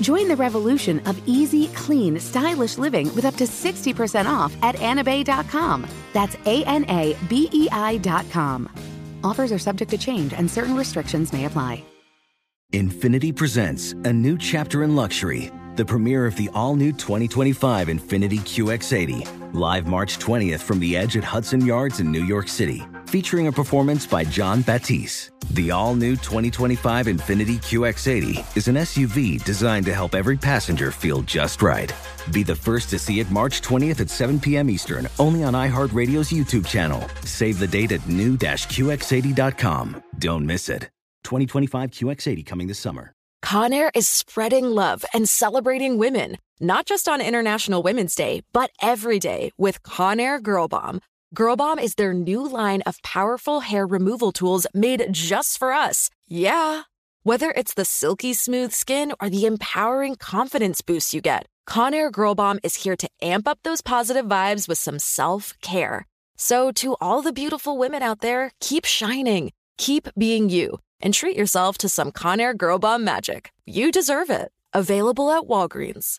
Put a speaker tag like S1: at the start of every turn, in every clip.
S1: Join the revolution of easy, clean, stylish living with up to 60% off at anabei.com. That's A N A B E I.com. Offers are subject to change and certain restrictions may apply.
S2: Infiniti presents a new chapter in luxury, the premiere of the all new 2025 Infiniti QX80, live March 20th from the edge at Hudson Yards in New York City, featuring a performance by Jon Batiste. The all new 2025 Infiniti QX80 is an SUV designed to help every passenger feel just right. Be the first to see it March 20th at 7 p.m. Eastern, only on iHeartRadio's YouTube channel. Save the date at new-QX80.com. Don't miss it. 2025 QX80 coming this summer.
S3: Conair is spreading love and celebrating women, not just on International Women's Day, but every day with Conair Girl Bomb. Girl Bomb is their new line of powerful hair removal tools made just for us. Yeah. Whether it's the silky smooth skin or the empowering confidence boost you get, Conair Girl Bomb is here to amp up those positive vibes with some self care. So, to all the beautiful women out there, keep shining, keep being you, and treat yourself to some Conair Girl Bomb magic. You deserve it. Available at Walgreens.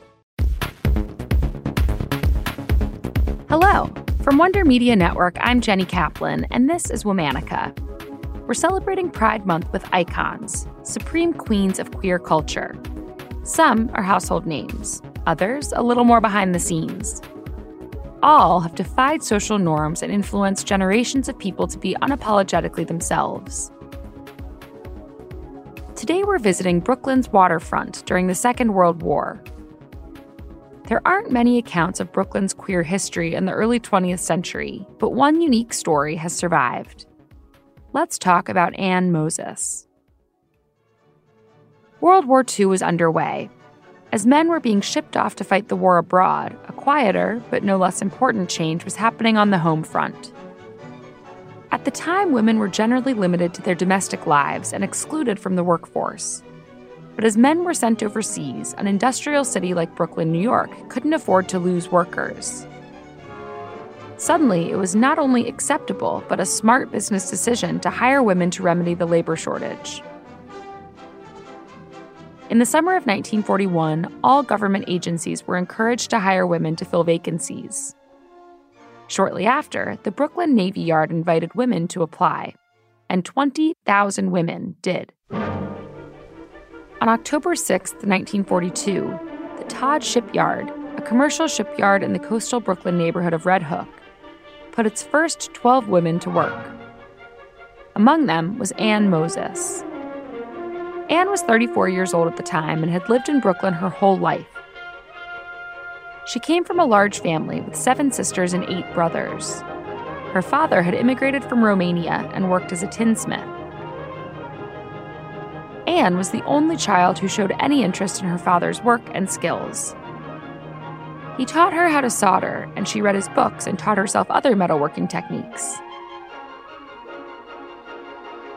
S4: Hello. From Wonder Media Network, I'm Jenny Kaplan, and this is Womanica. We're celebrating Pride Month with icons, supreme queens of queer culture. Some are household names, others a little more behind the scenes. All have defied social norms and influenced generations of people to be unapologetically themselves. Today, we're visiting Brooklyn's waterfront during the Second World War there aren't many accounts of Brooklyn's queer history in the early 20th century, but one unique story has survived. Let's talk about Anne Moses. World War II was underway. As men were being shipped off to fight the war abroad, a quieter, but no less important change was happening on the home front. At the time, women were generally limited to their domestic lives and excluded from the workforce. But as men were sent overseas, an industrial city like Brooklyn, New York couldn't afford to lose workers. Suddenly, it was not only acceptable, but a smart business decision to hire women to remedy the labor shortage. In the summer of 1941, all government agencies were encouraged to hire women to fill vacancies. Shortly after, the Brooklyn Navy Yard invited women to apply, and 20,000 women did. On October 6, 1942, the Todd Shipyard, a commercial shipyard in the coastal Brooklyn neighborhood of Red Hook, put its first 12 women to work. Among them was Anne Moses. Anne was 34 years old at the time and had lived in Brooklyn her whole life. She came from a large family with seven sisters and eight brothers. Her father had immigrated from Romania and worked as a tinsmith. Anne was the only child who showed any interest in her father's work and skills. He taught her how to solder, and she read his books and taught herself other metalworking techniques.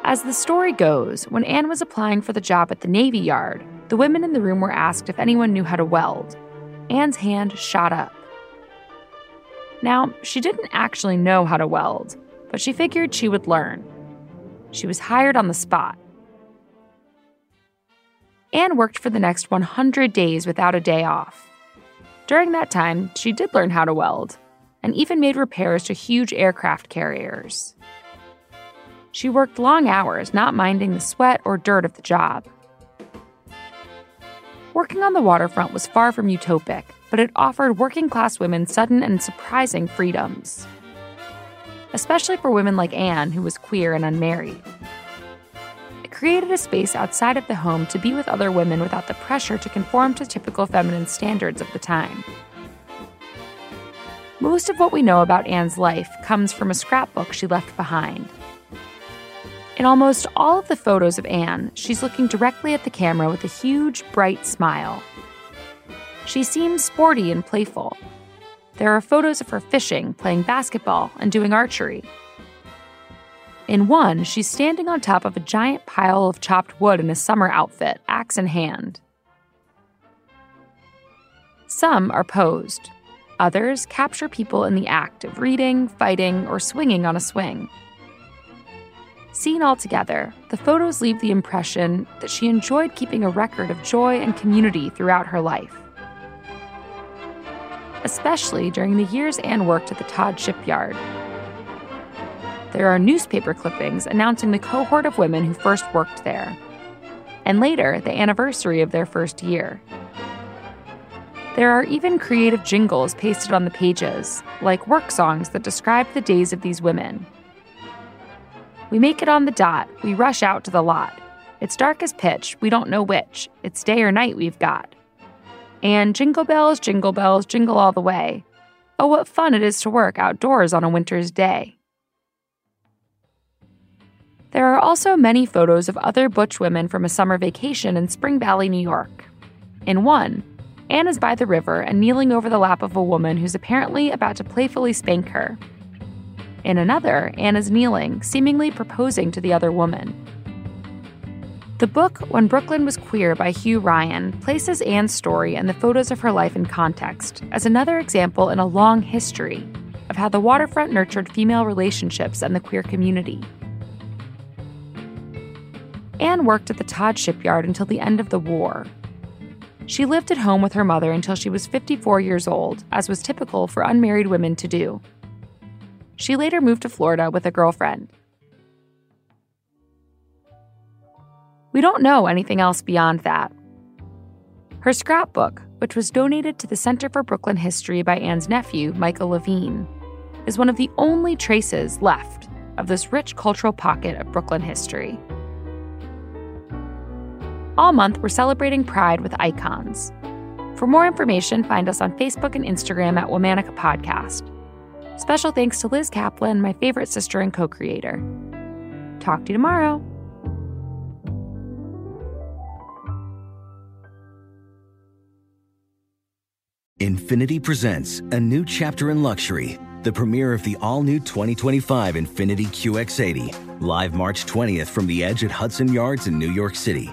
S4: As the story goes, when Anne was applying for the job at the Navy Yard, the women in the room were asked if anyone knew how to weld. Anne's hand shot up. Now, she didn't actually know how to weld, but she figured she would learn. She was hired on the spot. Anne worked for the next 100 days without a day off. During that time, she did learn how to weld and even made repairs to huge aircraft carriers. She worked long hours, not minding the sweat or dirt of the job. Working on the waterfront was far from utopic, but it offered working class women sudden and surprising freedoms. Especially for women like Anne, who was queer and unmarried created a space outside of the home to be with other women without the pressure to conform to typical feminine standards of the time. Most of what we know about Anne's life comes from a scrapbook she left behind. In almost all of the photos of Anne, she's looking directly at the camera with a huge, bright smile. She seems sporty and playful. There are photos of her fishing, playing basketball, and doing archery. In one, she's standing on top of a giant pile of chopped wood in a summer outfit, axe in hand. Some are posed. Others capture people in the act of reading, fighting, or swinging on a swing. Seen all together, the photos leave the impression that she enjoyed keeping a record of joy and community throughout her life. Especially during the years Anne worked at the Todd shipyard, there are newspaper clippings announcing the cohort of women who first worked there, and later, the anniversary of their first year. There are even creative jingles pasted on the pages, like work songs that describe the days of these women. We make it on the dot, we rush out to the lot. It's dark as pitch, we don't know which. It's day or night we've got. And jingle bells, jingle bells, jingle all the way. Oh, what fun it is to work outdoors on a winter's day. There are also many photos of other butch women from a summer vacation in Spring Valley, New York. In one, Anne is by the river and kneeling over the lap of a woman who's apparently about to playfully spank her. In another, Anne is kneeling, seemingly proposing to the other woman. The book, When Brooklyn Was Queer by Hugh Ryan, places Anne's story and the photos of her life in context as another example in a long history of how the waterfront nurtured female relationships and the queer community. Anne worked at the Todd shipyard until the end of the war. She lived at home with her mother until she was 54 years old, as was typical for unmarried women to do. She later moved to Florida with a girlfriend. We don't know anything else beyond that. Her scrapbook, which was donated to the Center for Brooklyn History by Anne's nephew, Michael Levine, is one of the only traces left of this rich cultural pocket of Brooklyn history. All month, we're celebrating Pride with icons. For more information, find us on Facebook and Instagram at Womanica Podcast. Special thanks to Liz Kaplan, my favorite sister and co creator. Talk to you tomorrow.
S2: Infiniti presents a new chapter in luxury, the premiere of the all new 2025 Infiniti QX80, live March 20th from the edge at Hudson Yards in New York City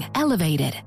S5: elevated.